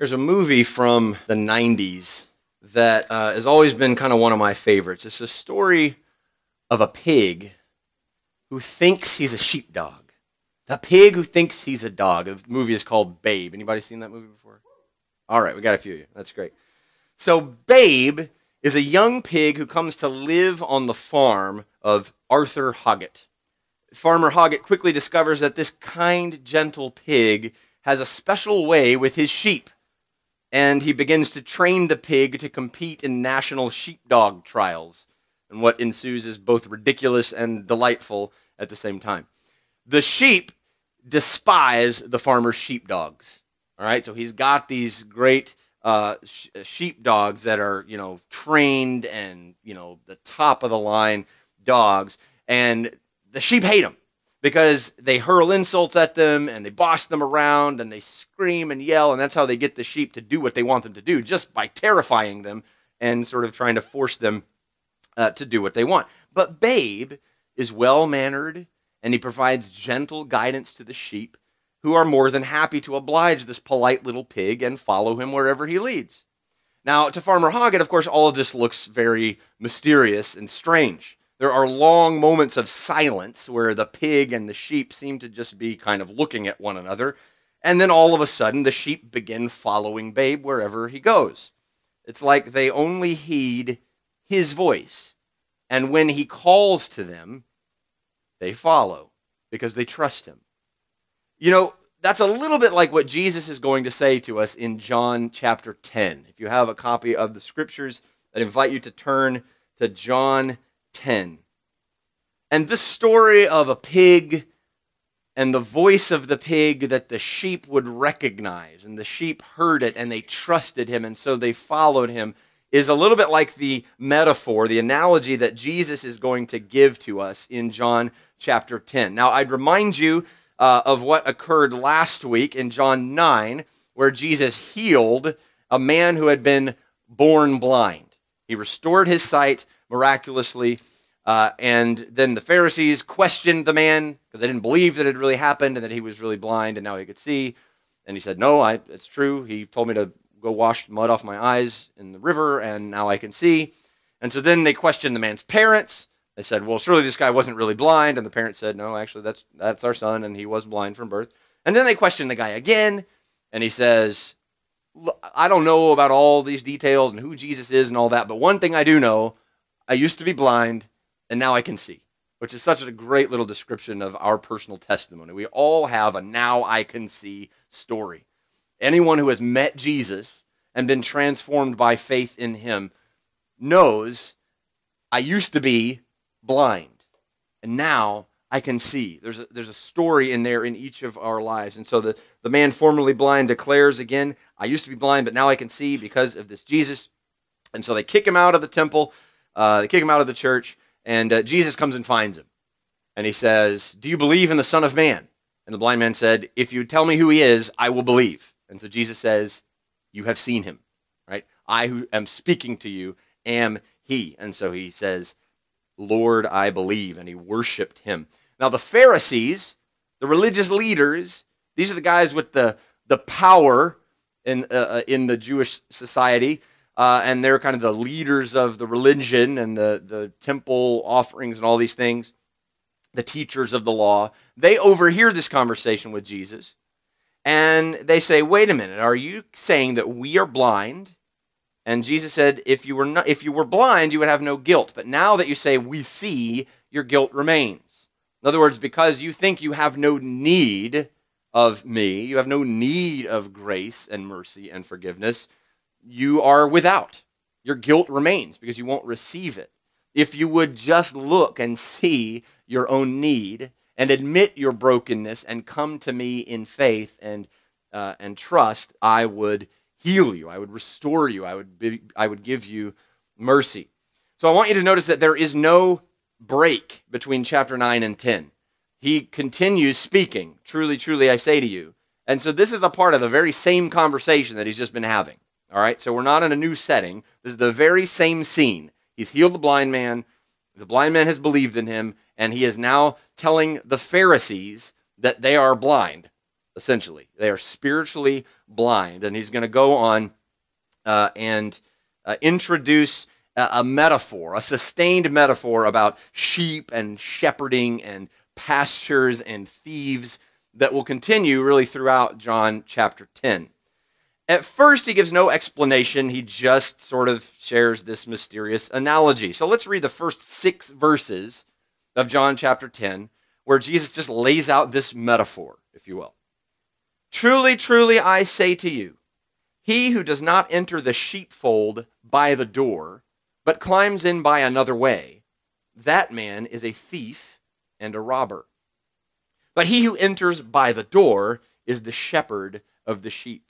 There's a movie from the 90s that uh, has always been kind of one of my favorites. It's a story of a pig who thinks he's a sheepdog. The pig who thinks he's a dog. The movie is called Babe. Anybody seen that movie before? All right, we got a few of you. That's great. So Babe is a young pig who comes to live on the farm of Arthur Hoggett. Farmer Hoggett quickly discovers that this kind, gentle pig has a special way with his sheep and he begins to train the pig to compete in national sheepdog trials. And what ensues is both ridiculous and delightful at the same time. The sheep despise the farmer's sheepdogs. All right, so he's got these great uh, sh- sheepdogs that are, you know, trained and, you know, the top of the line dogs, and the sheep hate him because they hurl insults at them and they boss them around and they scream and yell, and that's how they get the sheep to do what they want them to do, just by terrifying them and sort of trying to force them uh, to do what they want. But Babe is well mannered and he provides gentle guidance to the sheep who are more than happy to oblige this polite little pig and follow him wherever he leads. Now, to Farmer Hoggett, of course, all of this looks very mysterious and strange. There are long moments of silence where the pig and the sheep seem to just be kind of looking at one another. And then all of a sudden, the sheep begin following Babe wherever he goes. It's like they only heed his voice. And when he calls to them, they follow because they trust him. You know, that's a little bit like what Jesus is going to say to us in John chapter 10. If you have a copy of the scriptures, I invite you to turn to John 10. And this story of a pig and the voice of the pig that the sheep would recognize, and the sheep heard it and they trusted him, and so they followed him, is a little bit like the metaphor, the analogy that Jesus is going to give to us in John chapter 10. Now, I'd remind you uh, of what occurred last week in John 9, where Jesus healed a man who had been born blind. He restored his sight miraculously. Uh, and then the Pharisees questioned the man because they didn't believe that it really happened and that he was really blind and now he could see. And he said, No, I, it's true. He told me to go wash mud off my eyes in the river and now I can see. And so then they questioned the man's parents. They said, Well, surely this guy wasn't really blind. And the parents said, No, actually, that's, that's our son and he was blind from birth. And then they questioned the guy again and he says, I don't know about all these details and who Jesus is and all that, but one thing I do know I used to be blind, and now I can see, which is such a great little description of our personal testimony. We all have a now I can see story. Anyone who has met Jesus and been transformed by faith in him knows I used to be blind, and now I can see. There's a, there's a story in there in each of our lives. And so the, the man formerly blind declares again, I used to be blind, but now I can see because of this Jesus. And so they kick him out of the temple. Uh, they kick him out of the church, and uh, Jesus comes and finds him. And he says, Do you believe in the Son of Man? And the blind man said, If you tell me who he is, I will believe. And so Jesus says, You have seen him, right? I who am speaking to you am he. And so he says, Lord, I believe. And he worshiped him. Now, the Pharisees, the religious leaders, these are the guys with the, the power in, uh, uh in the Jewish society uh, and they're kind of the leaders of the religion and the, the temple offerings and all these things, the teachers of the law, they overhear this conversation with Jesus and they say, Wait a minute, are you saying that we are blind? And Jesus said, if you, were not, if you were blind, you would have no guilt. But now that you say, We see, your guilt remains. In other words, because you think you have no need of me, you have no need of grace and mercy and forgiveness, you are without. Your guilt remains because you won't receive it. If you would just look and see your own need and admit your brokenness and come to me in faith and, uh, and trust, I would heal you. I would restore you. I would, be, I would give you mercy. So I want you to notice that there is no break between chapter 9 and 10. He continues speaking, Truly, truly, I say to you. And so this is a part of the very same conversation that he's just been having. All right, so we're not in a new setting. This is the very same scene. He's healed the blind man. The blind man has believed in him, and he is now telling the Pharisees that they are blind. essentially. They are spiritually blind. And he's going to go on uh, and uh, introduce a, a metaphor, a sustained metaphor about sheep and shepherding and pastures and thieves that will continue really throughout John chapter 10. At first, he gives no explanation. He just sort of shares this mysterious analogy. So let's read the first six verses of John chapter 10, where Jesus just lays out this metaphor, if you will. Truly, truly, I say to you, he who does not enter the sheepfold by the door, but climbs in by another way, that man is a thief and a robber. But he who enters by the door is the shepherd of the sheep.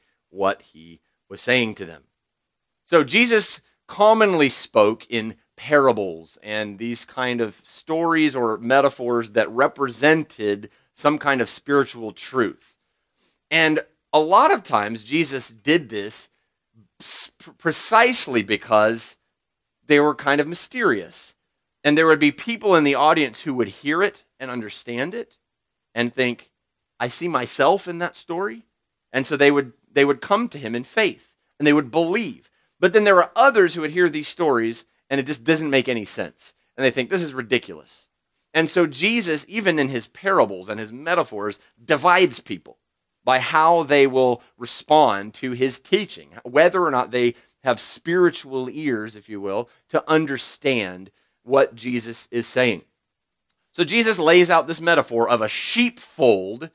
what he was saying to them. So Jesus commonly spoke in parables and these kind of stories or metaphors that represented some kind of spiritual truth. And a lot of times Jesus did this precisely because they were kind of mysterious. And there would be people in the audience who would hear it and understand it and think, I see myself in that story. And so they would they would come to him in faith and they would believe. But then there are others who would hear these stories and it just doesn't make any sense. And they think this is ridiculous. And so Jesus, even in his parables and his metaphors, divides people by how they will respond to his teaching, whether or not they have spiritual ears, if you will, to understand what Jesus is saying. So Jesus lays out this metaphor of a sheepfold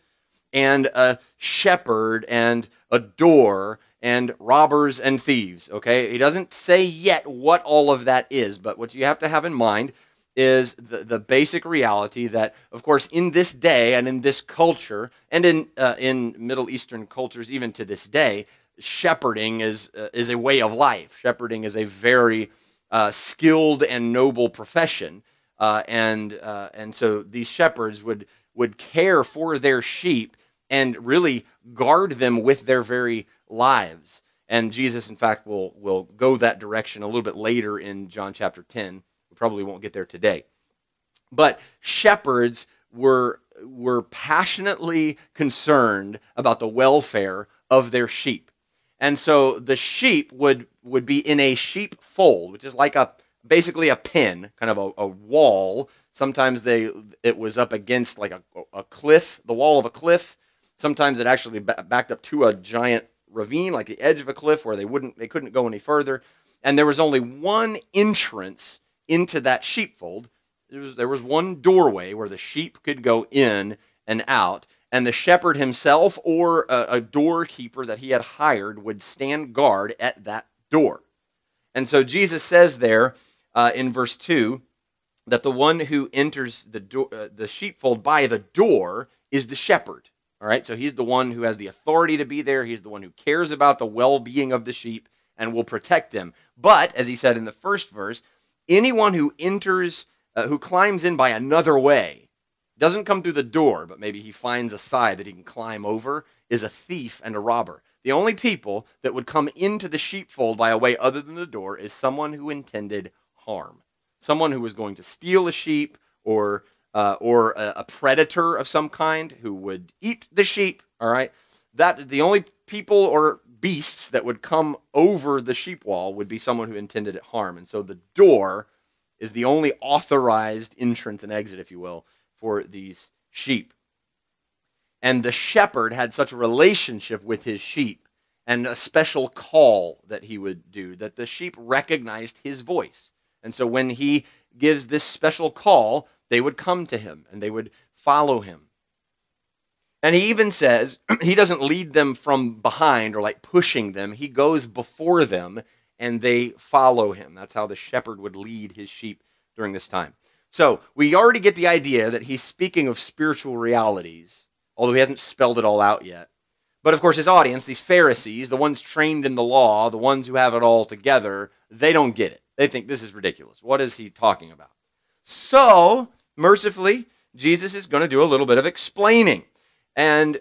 and a shepherd and a door and robbers and thieves. Okay? He doesn't say yet what all of that is, but what you have to have in mind is the, the basic reality that, of course, in this day and in this culture, and in, uh, in Middle Eastern cultures even to this day, shepherding is, uh, is a way of life. Shepherding is a very uh, skilled and noble profession. Uh, and, uh, and so these shepherds would, would care for their sheep and really guard them with their very lives. And Jesus, in fact, will, will go that direction a little bit later in John chapter 10. We probably won't get there today. But shepherds were, were passionately concerned about the welfare of their sheep. And so the sheep would, would be in a sheepfold, which is like a basically a pen, kind of a, a wall. Sometimes they it was up against like a, a cliff, the wall of a cliff, Sometimes it actually backed up to a giant ravine, like the edge of a cliff, where they wouldn't, they couldn't go any further. And there was only one entrance into that sheepfold. There was, there was one doorway where the sheep could go in and out, and the shepherd himself or a, a doorkeeper that he had hired would stand guard at that door. And so Jesus says there uh, in verse 2 that the one who enters the, do- uh, the sheepfold by the door is the shepherd. All right, so he's the one who has the authority to be there. He's the one who cares about the well being of the sheep and will protect them. But, as he said in the first verse, anyone who enters, uh, who climbs in by another way, doesn't come through the door, but maybe he finds a side that he can climb over, is a thief and a robber. The only people that would come into the sheepfold by a way other than the door is someone who intended harm. Someone who was going to steal a sheep or uh, or a, a, predator of some kind who would eat the sheep. All right, that the only people or beasts that would come over the sheep wall would be someone who intended it harm, and so the door is the only authorized entrance and exit, if you will, for these sheep. And the shepherd had such a relationship with his sheep and a special call that he would do that the sheep recognized his voice. And so when he gives this special call, they would come to him and they would follow him. And he even says he doesn't lead them from behind or like pushing them. He goes before them and they follow him. That's how the shepherd would lead his sheep during this time. So we already get the idea that he's speaking of spiritual realities although he hasn't spelled it all out yet. But of course, his audience, these Pharisees, the ones trained in the law, the ones who have it all together, they don't get it. They think this is ridiculous. What is he talking about? So, mercifully, Jesus is going to do a little bit of explaining. And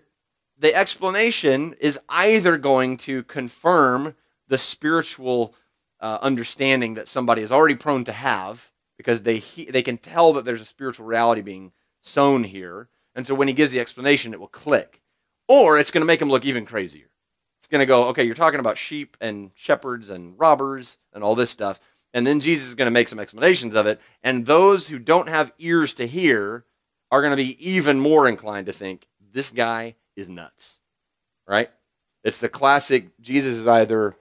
the explanation is either going to confirm the spiritual uh, understanding that somebody is already prone to have, because they, he, they can tell that there's a spiritual reality being sown here. And so when he gives the explanation, it will click. Or it's going to make him look even crazier. It's going to go, okay, you're talking about sheep and shepherds and robbers and all this stuff. And then Jesus is going to make some explanations of it. And those who don't have ears to hear are going to be even more inclined to think this guy is nuts. Right? It's the classic Jesus is either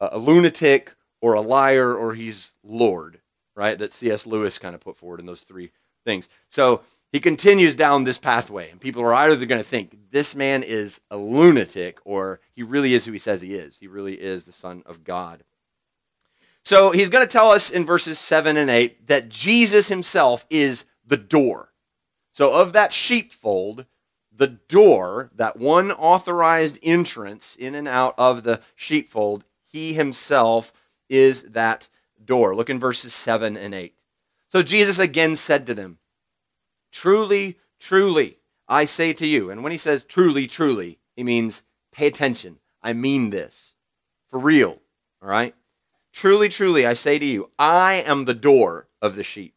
a lunatic or a liar or he's Lord, right? That C.S. Lewis kind of put forward in those three things. So he continues down this pathway, and people are either going to think this man is a lunatic or he really is who he says he is. He really is the Son of God. So he's going to tell us in verses 7 and 8 that Jesus himself is the door. So, of that sheepfold, the door, that one authorized entrance in and out of the sheepfold, he himself is that door. Look in verses 7 and 8. So Jesus again said to them, Truly, truly, I say to you. And when he says truly, truly, he means pay attention. I mean this. For real. All right? Truly, truly, I say to you, I am the door of the sheep.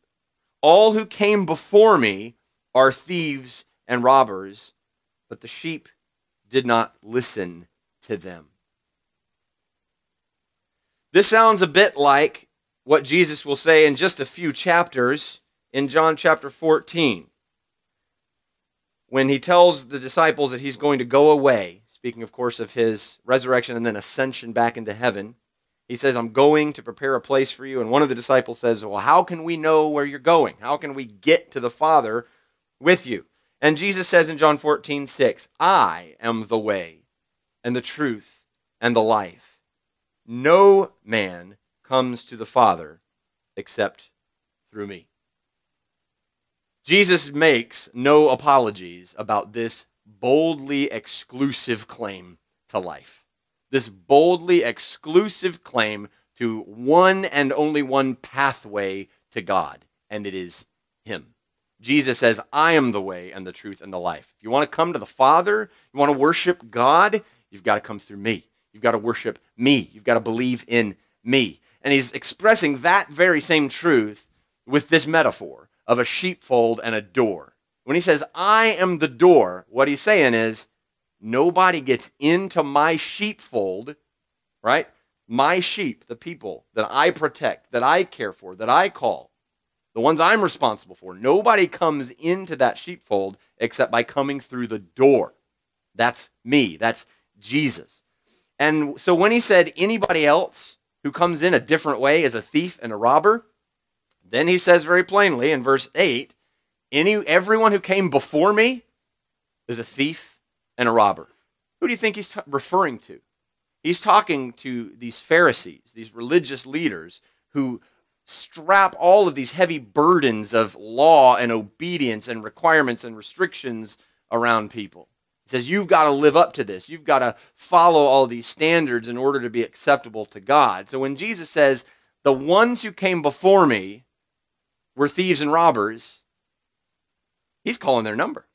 All who came before me are thieves and robbers, but the sheep did not listen to them. This sounds a bit like what Jesus will say in just a few chapters in John chapter 14 when he tells the disciples that he's going to go away, speaking, of course, of his resurrection and then ascension back into heaven. He says, I'm going to prepare a place for you. And one of the disciples says, Well, how can we know where you're going? How can we get to the Father with you? And Jesus says in John 14, 6, I am the way and the truth and the life. No man comes to the Father except through me. Jesus makes no apologies about this boldly exclusive claim to life this boldly exclusive claim to one and only one pathway to God, and it is Him. Jesus says, I am the way and the truth and the life. If you want to come to the Father, you want to worship God, you've got to come through me. You've got to worship me. You've got to believe in me. And he's expressing that very same truth with this metaphor of a sheepfold and a door. When he says, I am the door, what he's saying is, Nobody gets into my sheepfold, right? My sheep, the people that I protect, that I care for, that I call, the ones I'm responsible for. Nobody comes into that sheepfold except by coming through the door. That's me. That's Jesus. And so when he said anybody else who comes in a different way is a thief and a robber, then he says very plainly in verse 8, any everyone who came before me is a thief and a robber. Who do you think he's t- referring to? He's talking to these Pharisees, these religious leaders who strap all of these heavy burdens of law and obedience and requirements and restrictions around people. He says, You've got to live up to this. You've got to follow all these standards in order to be acceptable to God. So when Jesus says, The ones who came before me were thieves and robbers, he's calling their number.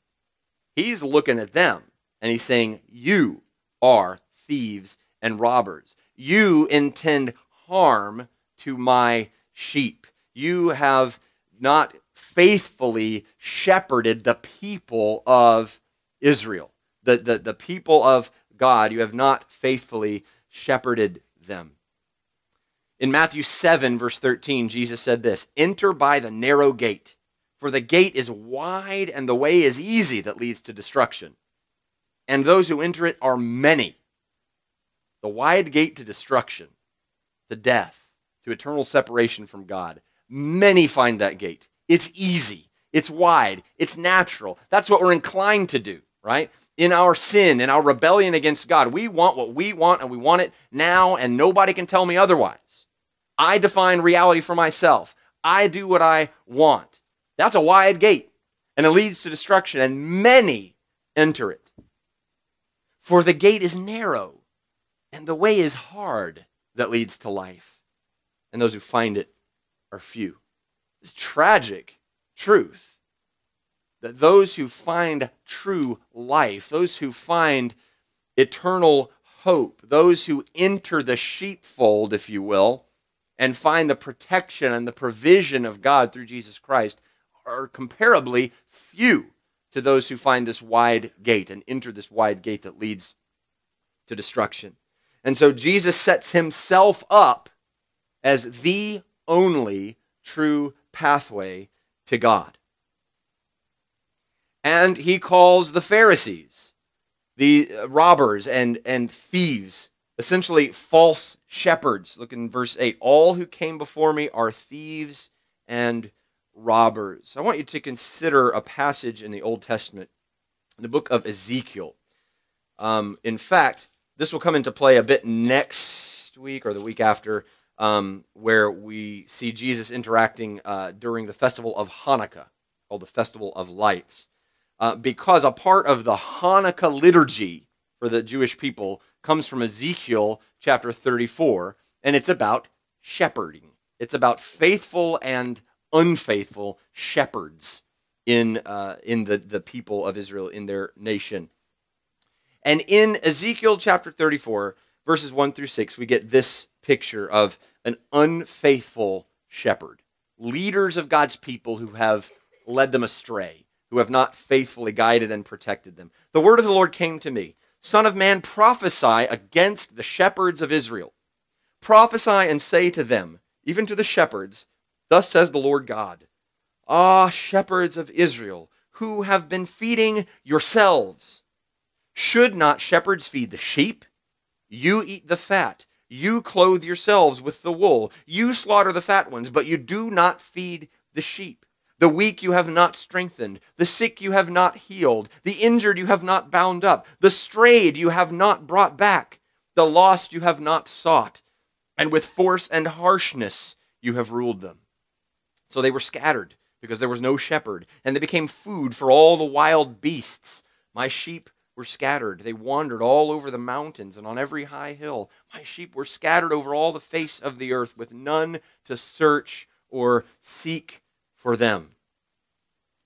He's looking at them and he's saying, You are thieves and robbers. You intend harm to my sheep. You have not faithfully shepherded the people of Israel, the, the, the people of God. You have not faithfully shepherded them. In Matthew 7, verse 13, Jesus said this Enter by the narrow gate, for the gate is wide and the way is easy that leads to destruction and those who enter it are many. The wide gate to destruction, to death, to eternal separation from God. Many find that gate. It's easy, it's wide, it's natural. That's what we're inclined to do, right? In our sin, in our rebellion against God, we want what we want and we want it now, and nobody can tell me otherwise. I define reality for myself. I do what I want. That's a wide gate, and it leads to destruction, and many enter it. For the gate is narrow, and the way is hard that leads to life, and those who find it are few. It's tragic truth that those who find true life, those who find eternal hope, those who enter the sheepfold, if you will, and find the protection and the provision of God through Jesus Christ, are comparably few to those who find this wide gate and enter this wide gate that leads to destruction. And so Jesus sets himself up as the only true pathway to God. And he calls the Pharisees, the uh, robbers and, and thieves, essentially false shepherds. Look in verse 8. All who came before me are thieves and robbers. I want you to consider a passage in the Old Testament, the book of Ezekiel. Um, in fact, this will come into play a bit next week or the week after, um, where we see Jesus interacting uh, during the festival of Hanukkah, called the Festival of Lights. Uh, because a part of the Hanukkah liturgy for the Jewish people comes from Ezekiel chapter 34, and it's about shepherding. It's about faithful and unfaithful shepherds in, uh, in the, the people of Israel, in their nation. And in Ezekiel chapter 34, verses 1 through 6, we get this picture of an unfaithful shepherd, leaders of God's people who have led them astray, who have not faithfully guided and protected them. The word of the Lord came to me Son of man, prophesy against the shepherds of Israel. Prophesy and say to them, even to the shepherds, Thus says the Lord God Ah, shepherds of Israel, who have been feeding yourselves. Should not shepherds feed the sheep? You eat the fat. You clothe yourselves with the wool. You slaughter the fat ones, but you do not feed the sheep. The weak you have not strengthened. The sick you have not healed. The injured you have not bound up. The strayed you have not brought back. The lost you have not sought. And with force and harshness you have ruled them. So they were scattered because there was no shepherd, and they became food for all the wild beasts. My sheep were scattered. They wandered all over the mountains and on every high hill. My sheep were scattered over all the face of the earth, with none to search or seek for them.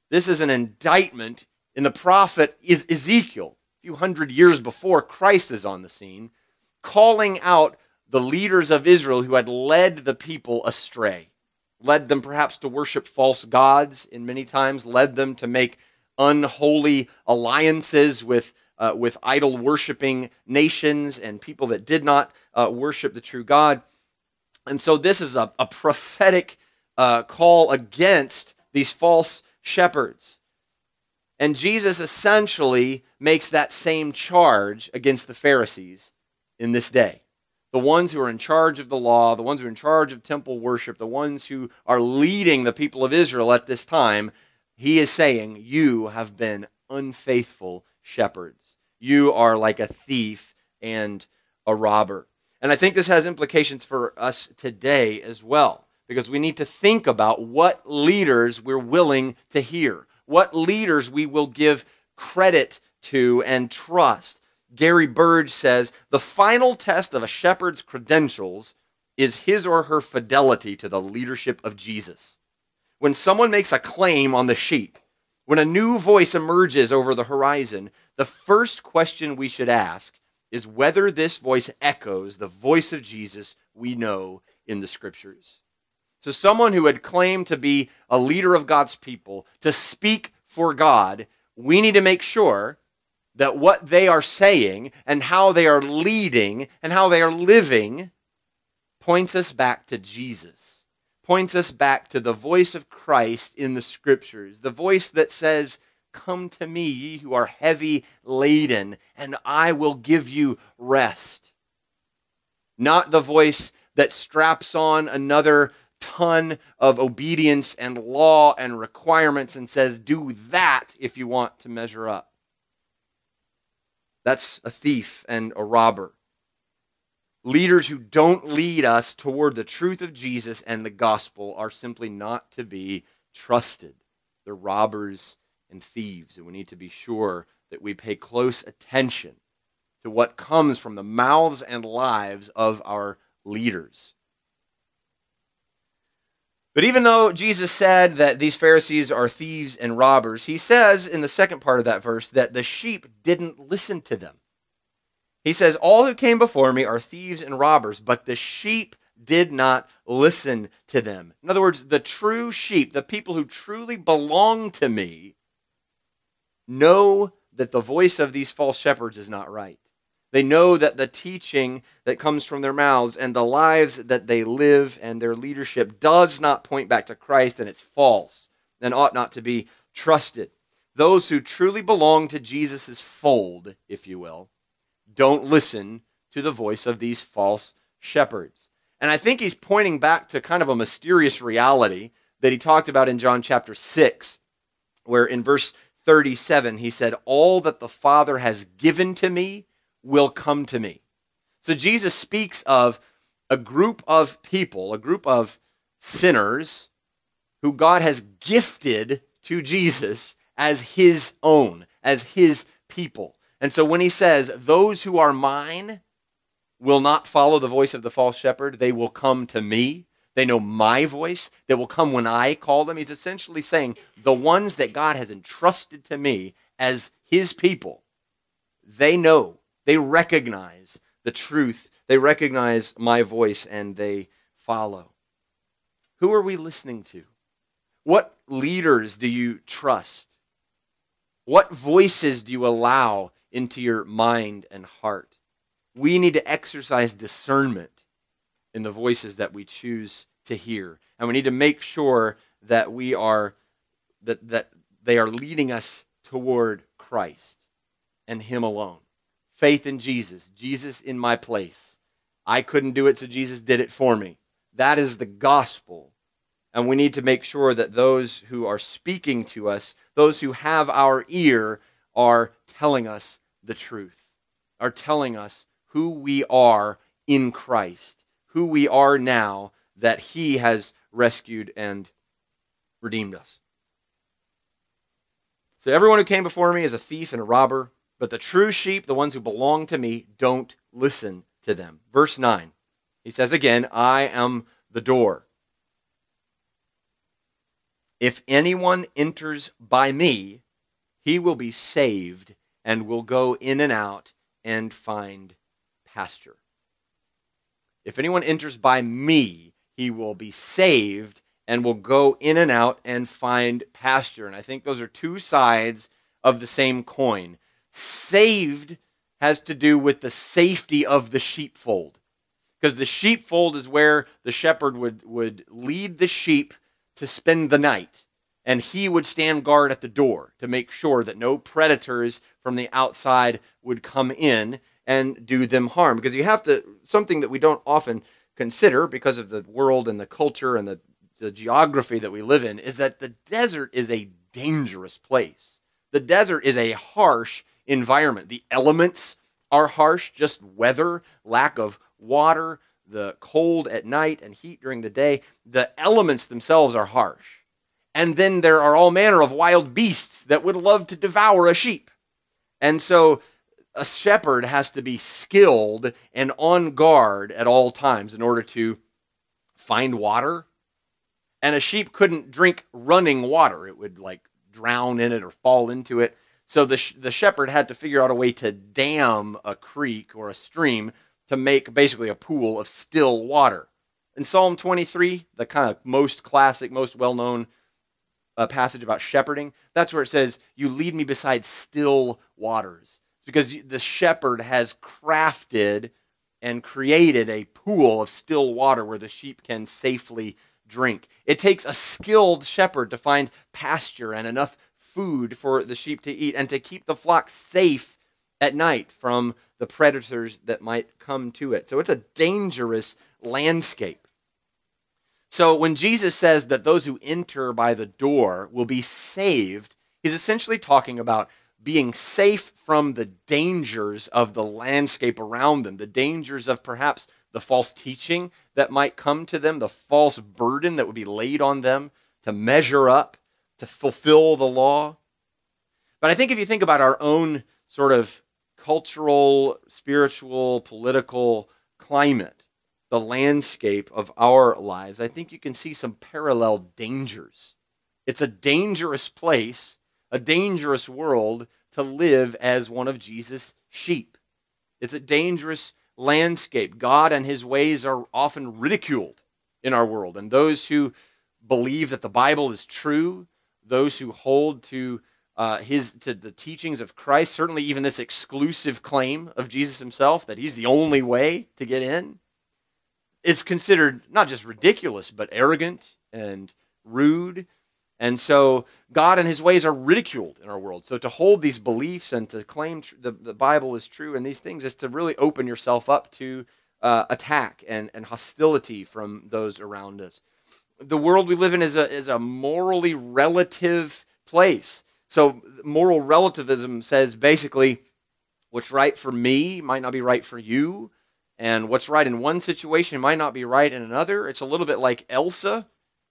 This is an indictment in the prophet Ezekiel, a few hundred years before Christ is on the scene, calling out the leaders of Israel who had led the people astray led them perhaps to worship false gods in many times, led them to make unholy alliances with, uh, with idol worshiping nations and people that did not uh, worship the true God. And so this is a, a prophetic uh, call against these false shepherds. And Jesus essentially makes that same charge against the Pharisees in this day the ones who are in charge of the law, the ones who are in charge of temple worship, the ones who are leading the people of Israel at this time, he is saying, You have been unfaithful shepherds. You are like a thief and a robber. And I think this has implications for us today as well, because we need to think about what leaders we're willing to hear, what leaders we will give credit to and trust. Gary Burge says the final test of a shepherd's credentials is his or her fidelity to the leadership of Jesus. When someone makes a claim on the sheep, when a new voice emerges over the horizon, the first question we should ask is whether this voice echoes the voice of Jesus we know in the scriptures. So, someone who had claimed to be a leader of God's people, to speak for God, we need to make sure that what they are saying and how they are leading and how they are living points us back to Jesus, points us back to the voice of Christ in the scriptures, the voice that says, Come to me, ye who are heavy laden, and I will give you rest. Not the voice that straps on another ton of obedience and law and requirements and says, Do that if you want to measure up. That's a thief and a robber. Leaders who don't lead us toward the truth of Jesus and the gospel are simply not to be trusted. They're robbers and thieves, and we need to be sure that we pay close attention to what comes from the mouths and lives of our leaders. But even though Jesus said that these Pharisees are thieves and robbers, he says in the second part of that verse that the sheep didn't listen to them. He says, All who came before me are thieves and robbers, but the sheep did not listen to them. In other words, the true sheep, the people who truly belong to me, know that the voice of these false shepherds is not right. They know that the teaching that comes from their mouths and the lives that they live and their leadership does not point back to Christ and it's false and ought not to be trusted. Those who truly belong to Jesus' fold, if you will, don't listen to the voice of these false shepherds. And I think he's pointing back to kind of a mysterious reality that he talked about in John chapter 6, where in verse 37 he said, All that the Father has given to me will come to me. So Jesus speaks of a group of people, a group of sinners who God has gifted to Jesus as his own, as his people. And so when he says, Those who are mine will not follow the voice of the false shepherd, they will come to me. They know my voice. They will come when I call them. He's essentially saying, The ones that God has entrusted to me as his people, they know they recognize the truth, they recognize my voice, and they follow. Who are we listening to? What leaders do you trust? What voices do you allow into your mind and heart? We need to exercise discernment in the voices that we choose to hear. And we need to make sure that we are that, that they are leading us toward Christ and Him alone faith in Jesus, Jesus in my place. I couldn't do it, so Jesus did it for me. That is the gospel. And we need to make sure that those who are speaking to us, those who have our ear, are telling us the truth, are telling us who we are in Christ, who we are now that He has rescued and redeemed us. So everyone who came before me is a thief and a robber. But the true sheep, the ones who belong to me, don't listen to them. Verse 9, he says again, I am the door. If anyone enters by me, he will be saved and will go in and out and find pasture. If anyone enters by me, he will be saved and will go in and out and find pasture. And I think those are two sides of the same coin. Saved has to do with the safety of the sheepfold. Because the sheepfold is where the shepherd would, would lead the sheep to spend the night. And he would stand guard at the door to make sure that no predators from the outside would come in and do them harm. Because you have to, something that we don't often consider because of the world and the culture and the, the geography that we live in, is that the desert is a dangerous place. The desert is a harsh environment. The elements are harsh, just weather, lack of water, the cold at night and heat during the day. The elements themselves are harsh. And then there are all manner of wild beasts that would love to devour a sheep. And so a shepherd has to be skilled and on guard at all times in order to find water. And a sheep couldn't drink running water, it would like drown in it or fall into it. So the, the shepherd had to figure out a way to dam a creek or a stream to make basically a pool of still water. In Psalm 23, the kind of most classic, most well known uh, passage about shepherding, that's where it says, You lead me beside still waters. It's because the shepherd has crafted and created a pool of still water where the sheep can safely drink. It takes a skilled shepherd to find pasture and enough food for the sheep to eat and to keep the flock safe at night from the predators that might come to it. So it's a dangerous landscape. So when Jesus says that those who enter by the door will be saved, he's essentially talking about being safe from the dangers of the landscape around them, the dangers of perhaps the false teaching that might come to them, the false burden that would be laid on them to measure up to fulfill the law. But I think if you think about our own sort of cultural, spiritual, political climate, the landscape of our lives, I think you can see some parallel dangers. It's a dangerous place, a dangerous world to live as one of Jesus' sheep. It's a dangerous landscape. God and his ways are often ridiculed in our world. And those who believe that the Bible is true, those who hold to uh, his to the teachings of Christ, certainly even this exclusive claim of Jesus himself that he's the only way to get in, is considered not just ridiculous but arrogant and rude. And so God and his ways are ridiculed in our world. So to hold these beliefs and to claim tr- the, the Bible is true and these things is to really open yourself up to uh, attack and, and hostility from those around us. The world we live in is a, is a morally relative place. So moral relativism says basically what's right for me might not be right for you, and what's right in one situation might not be right in another. It's a little bit like Elsa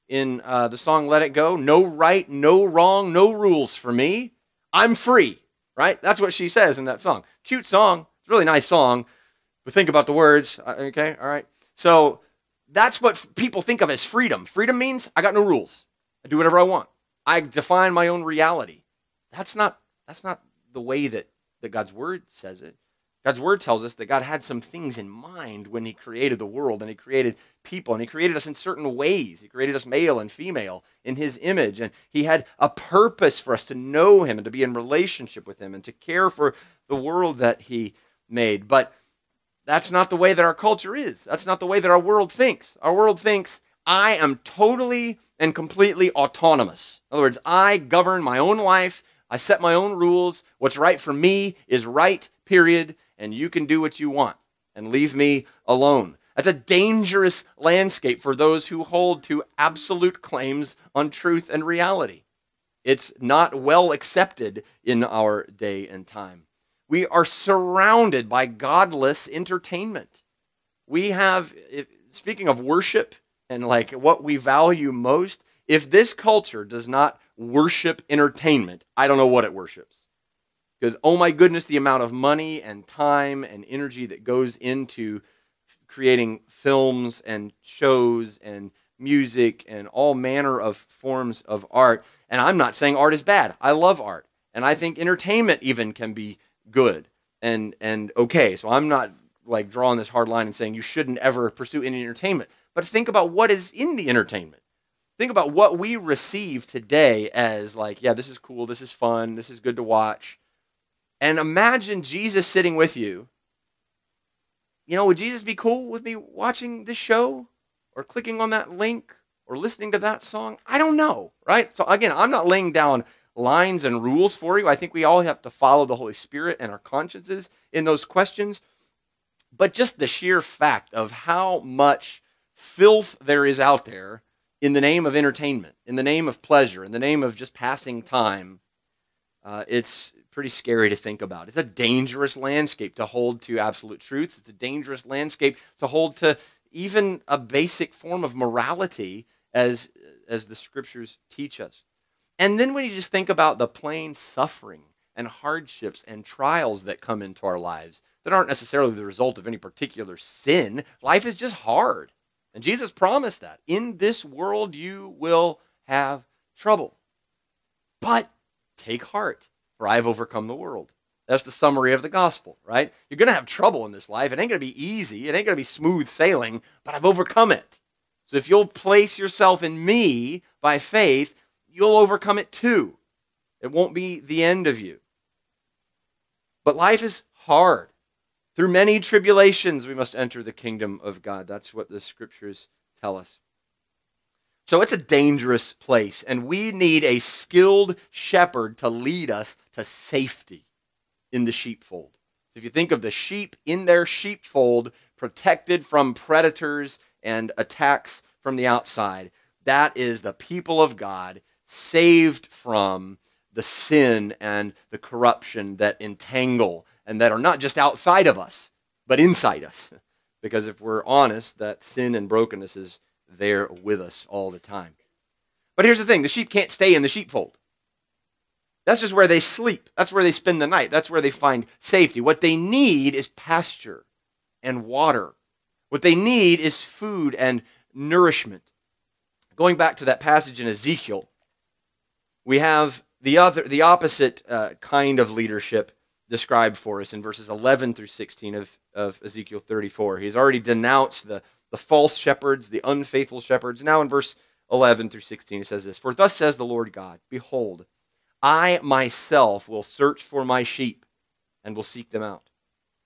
in uh, the song Let It Go. No right, no wrong, no rules for me. I'm free, right? That's what she says in that song. Cute song. It's a really nice song. But think about the words, uh, okay? All right. So that's what people think of as freedom. Freedom means I got no rules. I do whatever I want. I define my own reality. That's not that's not the way that, that God's word says it. God's word tells us that God had some things in mind when he created the world and he created people and he created us in certain ways. He created us male and female in his image and he had a purpose for us to know him and to be in relationship with him and to care for the world that he made. But that's not the way that our culture is. That's not the way that our world thinks. Our world thinks I am totally and completely autonomous. In other words, I govern my own life. I set my own rules. What's right for me is right, period and you can do what you want and leave me alone. That's a dangerous landscape for those who hold to absolute claims on truth and reality. It's not well accepted in our day and time. We are surrounded by godless entertainment. We have, speaking of worship and like what we value most, if this culture does not worship entertainment, I don't know what it worships. Because, oh my goodness, the amount of money and time and energy that goes into creating films and shows and music and all manner of forms of art. And I'm not saying art is bad. I love art. And I think entertainment even can be good and, and okay. So I'm not like drawing this hard line and saying you shouldn't ever pursue any entertainment. But think about what is in the entertainment. Think about what we receive today as like, yeah, this is cool, this is fun, this is good to watch. And imagine Jesus sitting with you. You know, would Jesus be cool with me watching this show or clicking on that link or listening to that song? I don't know, right? So again, I'm not laying down lines and rules for you. I think we all have to follow the Holy Spirit and our consciences in those questions. But just the sheer fact of how much filth there is out there in the name of entertainment, in the name of pleasure, in the name of just passing time, uh, it's pretty scary to think about. It's a dangerous landscape to hold to absolute truths. It's a dangerous landscape to hold to even a basic form of morality as, as the scriptures teach us. And then when you just think about the plain suffering and hardships and trials that come into our lives that aren't necessarily the result of any particular sin, life is just hard. And Jesus promised that. In this world you will have trouble. But take heart for I have overcome the world. That's the summary of the gospel, right? You're going to have trouble in this life. It ain't going to be easy. It ain't going to be smooth sailing, but I've overcome it. So if you'll place yourself in me by faith, you'll overcome it too. It won't be the end of you. But life is hard. Through many tribulations, we must enter the kingdom of God. That's what the scriptures tell us. So it's a dangerous place, and we need a skilled shepherd to lead us to safety in the sheepfold. So if you think of the sheep in their sheepfold, protected from predators and attacks from the outside, that is the people of God saved from the sin and the corruption that entangle and that are not just outside of us, but inside us. Because if we're honest, that sin and brokenness is there with us all the time. But here's the thing the sheep can't stay in the sheepfold. That's just where they sleep. That's where they spend the night. That's where they find safety. What they need is pasture and water. What they need is food and nourishment. Going back to that passage in Ezekiel, we have the other the opposite uh, kind of leadership described for us in verses 11 through 16 of, of Ezekiel 34. He's already denounced the, the false shepherds, the unfaithful shepherds. Now in verse 11 through 16, he says this For thus says the Lord God, Behold, I myself will search for my sheep and will seek them out.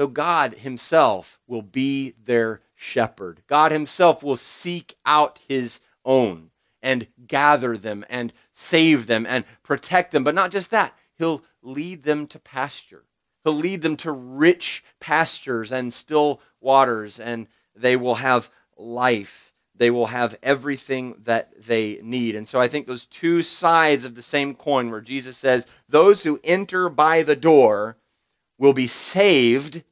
So God Himself will be their shepherd. God Himself will seek out His own and gather them and save them and protect them. But not just that, He'll lead them to pasture. He'll lead them to rich pastures and still waters, and they will have life. They will have everything that they need. And so I think those two sides of the same coin, where Jesus says, Those who enter by the door will be saved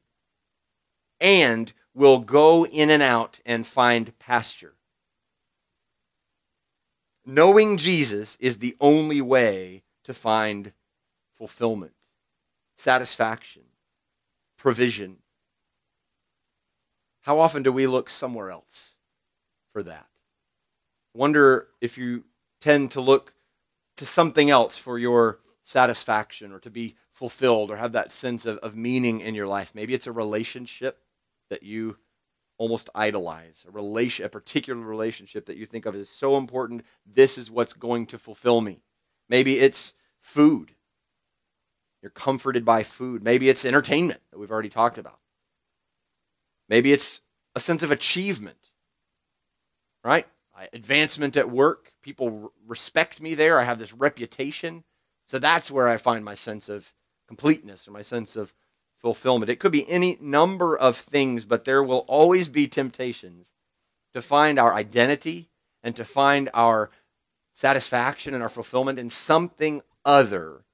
and will go in and out and find pasture. Knowing Jesus is the only way to find fulfillment satisfaction, provision. How often do we look somewhere else for that? Wonder if you tend to look to something else for your satisfaction or to be fulfilled or have that sense of, of meaning in your life. Maybe it's a relationship that you almost idolize, a relation, a particular relationship that you think of as so important. This is what's going to fulfill me. Maybe it's food. You're comforted by food. Maybe it's entertainment that we've already talked about. Maybe it's a sense of achievement, right? Advancement at work. People respect me there. I have this reputation. So that's where I find my sense of completeness or my sense of fulfillment. It could be any number of things, but there will always be temptations to find our identity and to find our satisfaction and our fulfillment in something other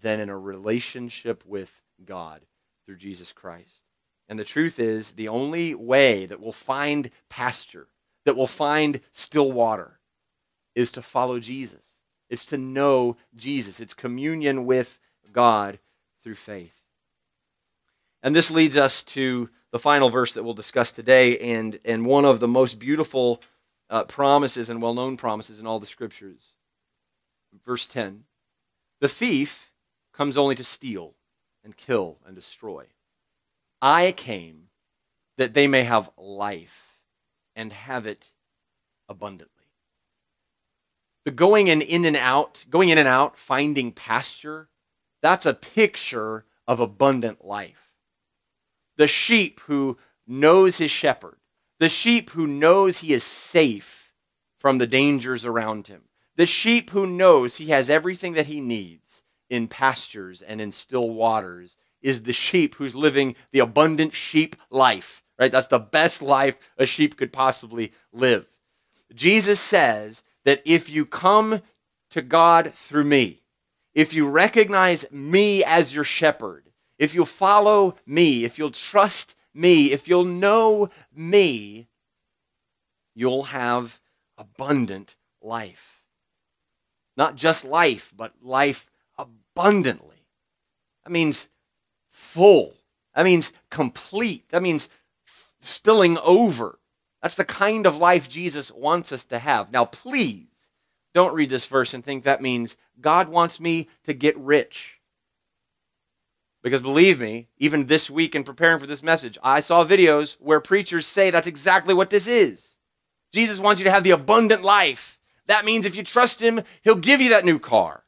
than in a relationship with God through Jesus Christ. And the truth is, the only way that we'll find pasture, that we'll find still water, is to follow Jesus. It's to know Jesus. It's communion with God through faith. And this leads us to the final verse that we'll discuss today, and, and one of the most beautiful uh, promises and well known promises in all the scriptures. Verse 10 The thief comes only to steal and kill and destroy. I came that they may have life and have it abundantly. The going in, in and out, going in and out, finding pasture, that's a picture of abundant life. The sheep who knows his shepherd, the sheep who knows he is safe from the dangers around him, the sheep who knows he has everything that he needs in pastures and in still waters is the sheep who's living the abundant sheep life, right? That's the best life a sheep could possibly live. Jesus says that if you come to God through me, if you recognize me as your shepherd, if you'll follow me, if you'll trust me, if you'll know me, you'll have abundant life. Not just life, but life abundantly. That means full. That means complete. That means spilling over. That's the kind of life Jesus wants us to have. Now, please don't read this verse and think that means God wants me to get rich. Because believe me, even this week in preparing for this message, I saw videos where preachers say that's exactly what this is. Jesus wants you to have the abundant life. That means if you trust him, he'll give you that new car.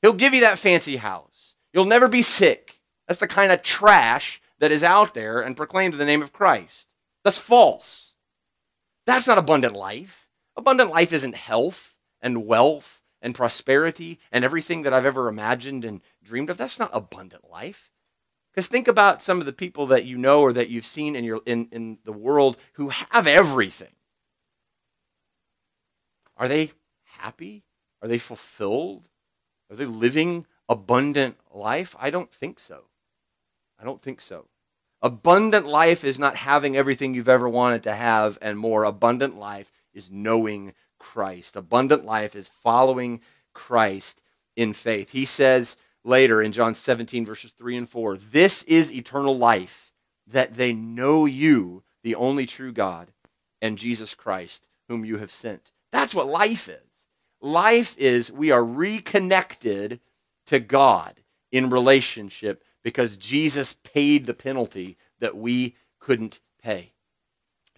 He'll give you that fancy house. You'll never be sick. That's the kind of trash that is out there and proclaimed in the name of Christ. That's false. That's not abundant life. Abundant life isn't health and wealth and prosperity and everything that I've ever imagined and dreamed of. That's not abundant life. Because think about some of the people that you know or that you've seen in, your, in, in the world who have everything. Are they happy? Are they fulfilled? Are they living abundant life? I don't think so. I don't think so. Abundant life is not having everything you've ever wanted to have and more. Abundant life is knowing Christ. Abundant life is following Christ in faith. He says later in John 17, verses 3 and 4, This is eternal life, that they know you, the only true God, and Jesus Christ, whom you have sent. That's what life is. Life is we are reconnected to God in relationship because Jesus paid the penalty that we couldn't pay.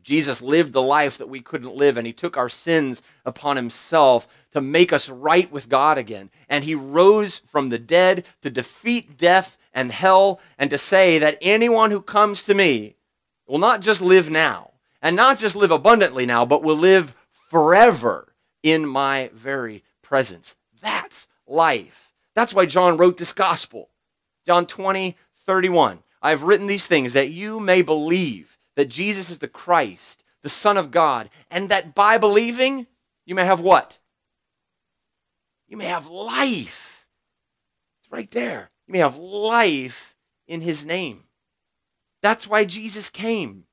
Jesus lived the life that we couldn't live, and he took our sins upon himself to make us right with God again. And he rose from the dead to defeat death and hell and to say that anyone who comes to me will not just live now, and not just live abundantly now, but will live forever in my very presence. That's life. That's why John wrote this gospel. John 20, 31. I have written these things that you may believe that Jesus is the Christ, the Son of God, and that by believing, you may have what? You may have life. It's right there. You may have life in his name. That's why Jesus came.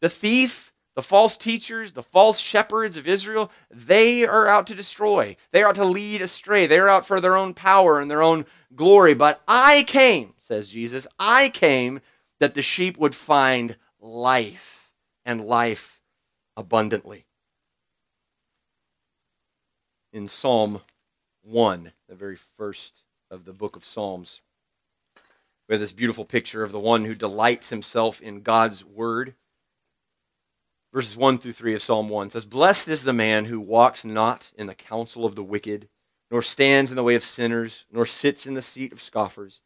The thief the false teachers, the false shepherds of Israel, they are out to destroy. They are out to lead astray. They are out for their own power and their own glory. But I came, says Jesus, I came that the sheep would find life and life abundantly. In Psalm 1, the very first of the book of Psalms, we have this beautiful picture of the one who delights himself in God's word verses 1 through 3 of Psalm 1 says, Blessed is the man who walks not in the counsel of the wicked, nor stands in the way of sinners, nor sits in the seat of scoffers.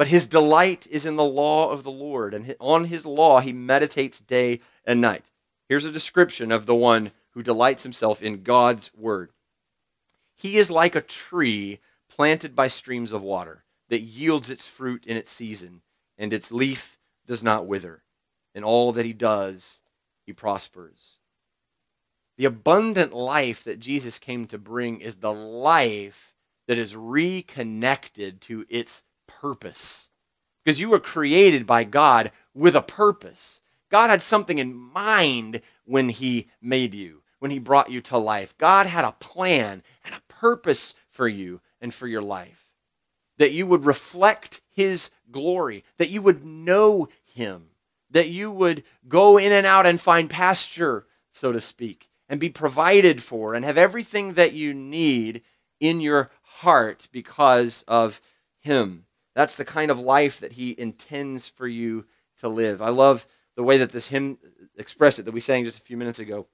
But his delight is in the law of the Lord, and on his law he meditates day and night. Here's a description of the one who delights himself in God's word. He is like a tree planted by streams of water that yields its fruit in its season, and its leaf does not wither. In all that he does, he prospers. The abundant life that Jesus came to bring is the life that is reconnected to its purpose. Because you were created by God with a purpose. God had something in mind when He made you, when He brought you to life. God had a plan and a purpose for you and for your life. That you would reflect His glory, that you would know Him, that you would go in and out and find pasture, so to speak, and be provided for and have everything that you need in your heart because of Him. That's the kind of life that He intends for you to live. I love the way that this hymn expressed it that we sang just a few minutes ago.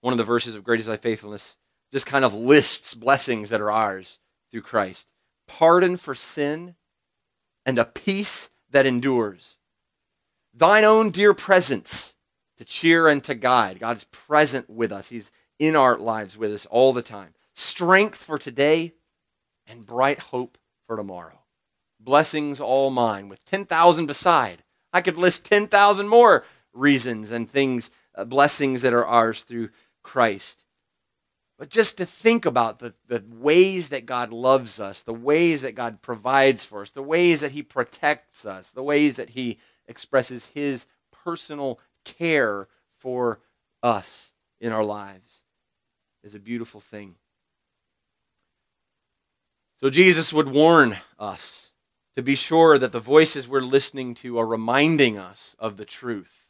One of the verses of Great is Thy Faithfulness just kind of lists blessings that are ours through Christ pardon for sin and a peace that endures thine own dear presence to cheer and to guide. God's present with us, He's in our lives with us all the time. Strength for today and bright hope for tomorrow. Blessings all mine, with 10,000 beside. I could list 10,000 more reasons and things, uh, blessings that are ours through Christ. But just to think about the, the ways that God loves us, the ways that God provides for us, the ways that He protects us, the ways that He expresses his personal care for us in our lives is a beautiful thing. So Jesus would warn us to be sure that the voices we're listening to are reminding us of the truth,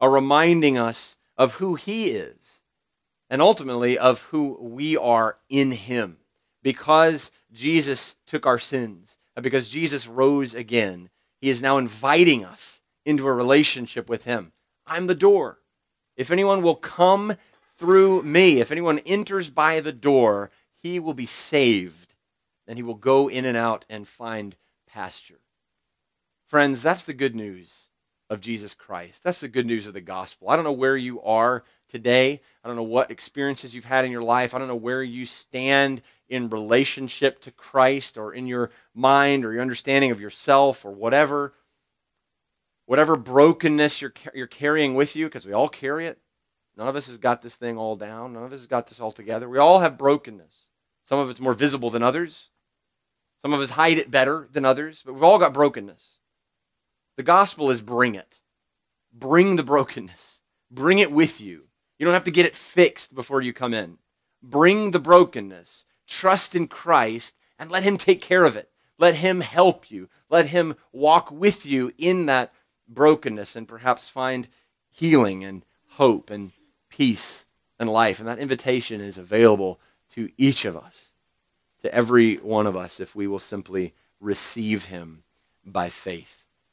are reminding us of who he is, and ultimately of who we are in him. Because Jesus took our sins, because Jesus rose again, he is now inviting us into a relationship with him. I'm the door. If anyone will come through me, if anyone enters by the door, he will be saved. Then he will go in and out and find pasture. Friends, that's the good news of Jesus Christ. That's the good news of the gospel. I don't know where you are today. I don't know what experiences you've had in your life. I don't know where you stand in relationship to Christ or in your mind or your understanding of yourself or whatever. Whatever brokenness you're, you're carrying with you, because we all carry it. None of us has got this thing all down. None of us has got this all together. We all have brokenness. Some of it's more visible than others. Some of us hide it better than others, but we've all got brokenness. The gospel is bring it. Bring the brokenness. Bring it with you. You don't have to get it fixed before you come in. Bring the brokenness. Trust in Christ and let Him take care of it. Let Him help you. Let Him walk with you in that brokenness and perhaps find healing and hope and peace and life. And that invitation is available to each of us, to every one of us, if we will simply receive Him by faith.